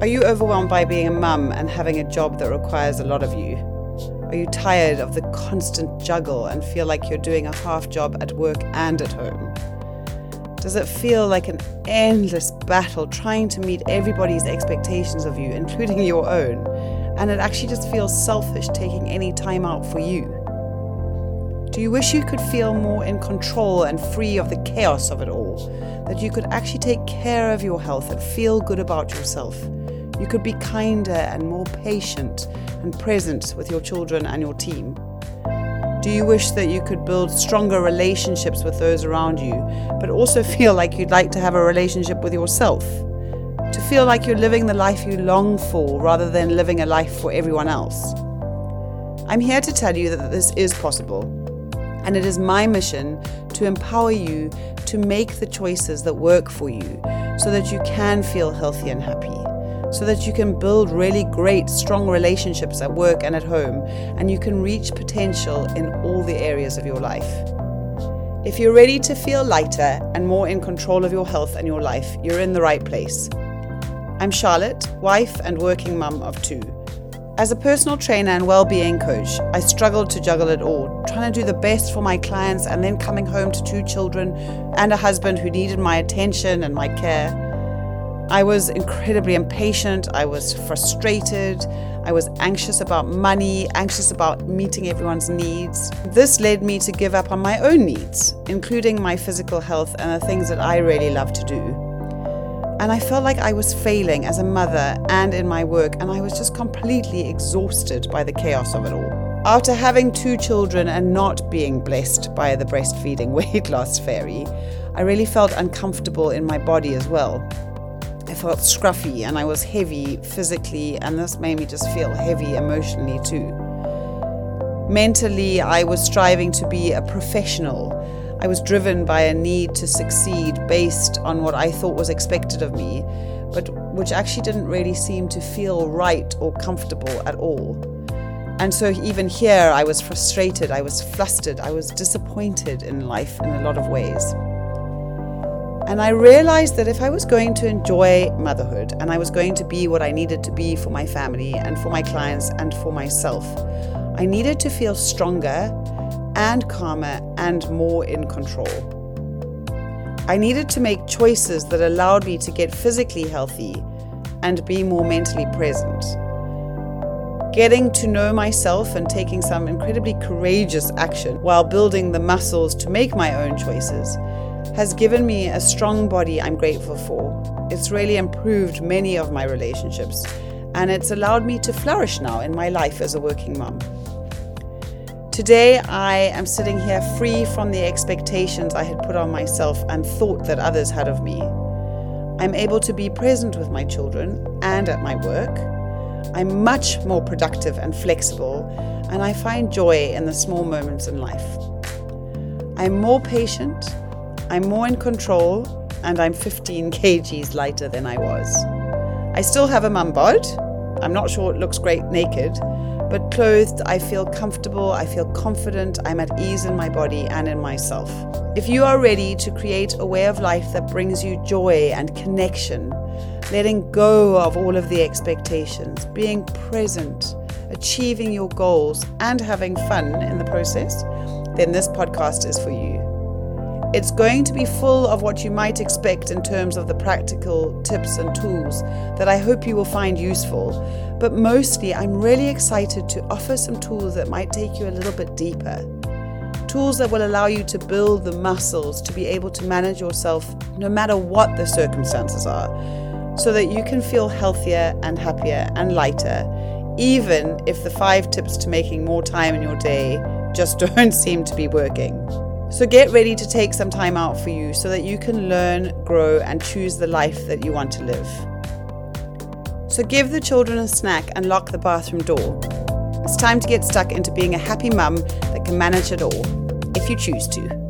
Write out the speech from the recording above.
Are you overwhelmed by being a mum and having a job that requires a lot of you? Are you tired of the constant juggle and feel like you're doing a half job at work and at home? Does it feel like an endless battle trying to meet everybody's expectations of you, including your own? And it actually just feels selfish taking any time out for you? Do you wish you could feel more in control and free of the chaos of it all? That you could actually take care of your health and feel good about yourself? You could be kinder and more patient and present with your children and your team. Do you wish that you could build stronger relationships with those around you, but also feel like you'd like to have a relationship with yourself? To feel like you're living the life you long for rather than living a life for everyone else? I'm here to tell you that this is possible, and it is my mission to empower you to make the choices that work for you so that you can feel healthy and happy so that you can build really great, strong relationships at work and at home, and you can reach potential in all the areas of your life. If you're ready to feel lighter and more in control of your health and your life, you're in the right place. I'm Charlotte, wife and working mum of two. As a personal trainer and well-being coach, I struggled to juggle it all, trying to do the best for my clients and then coming home to two children and a husband who needed my attention and my care. I was incredibly impatient. I was frustrated. I was anxious about money, anxious about meeting everyone's needs. This led me to give up on my own needs, including my physical health and the things that I really love to do. And I felt like I was failing as a mother and in my work, and I was just completely exhausted by the chaos of it all. After having two children and not being blessed by the breastfeeding weight loss fairy, I really felt uncomfortable in my body as well. Felt scruffy and I was heavy physically, and this made me just feel heavy emotionally too. Mentally, I was striving to be a professional. I was driven by a need to succeed based on what I thought was expected of me, but which actually didn't really seem to feel right or comfortable at all. And so, even here, I was frustrated, I was flustered, I was disappointed in life in a lot of ways. And I realized that if I was going to enjoy motherhood and I was going to be what I needed to be for my family and for my clients and for myself, I needed to feel stronger and calmer and more in control. I needed to make choices that allowed me to get physically healthy and be more mentally present. Getting to know myself and taking some incredibly courageous action while building the muscles to make my own choices has given me a strong body I'm grateful for. It's really improved many of my relationships, and it's allowed me to flourish now in my life as a working mom. Today, I am sitting here free from the expectations I had put on myself and thought that others had of me. I'm able to be present with my children and at my work. I'm much more productive and flexible, and I find joy in the small moments in life. I'm more patient I'm more in control and I'm 15 kgs lighter than I was. I still have a mum bod. I'm not sure it looks great naked, but clothed, I feel comfortable, I feel confident, I'm at ease in my body and in myself. If you are ready to create a way of life that brings you joy and connection, letting go of all of the expectations, being present, achieving your goals, and having fun in the process, then this podcast is for you. It's going to be full of what you might expect in terms of the practical tips and tools that I hope you will find useful. But mostly, I'm really excited to offer some tools that might take you a little bit deeper. Tools that will allow you to build the muscles to be able to manage yourself no matter what the circumstances are, so that you can feel healthier and happier and lighter, even if the five tips to making more time in your day just don't seem to be working. So get ready to take some time out for you so that you can learn, grow, and choose the life that you want to live. So give the children a snack and lock the bathroom door. It's time to get stuck into being a happy mum that can manage it all, if you choose to.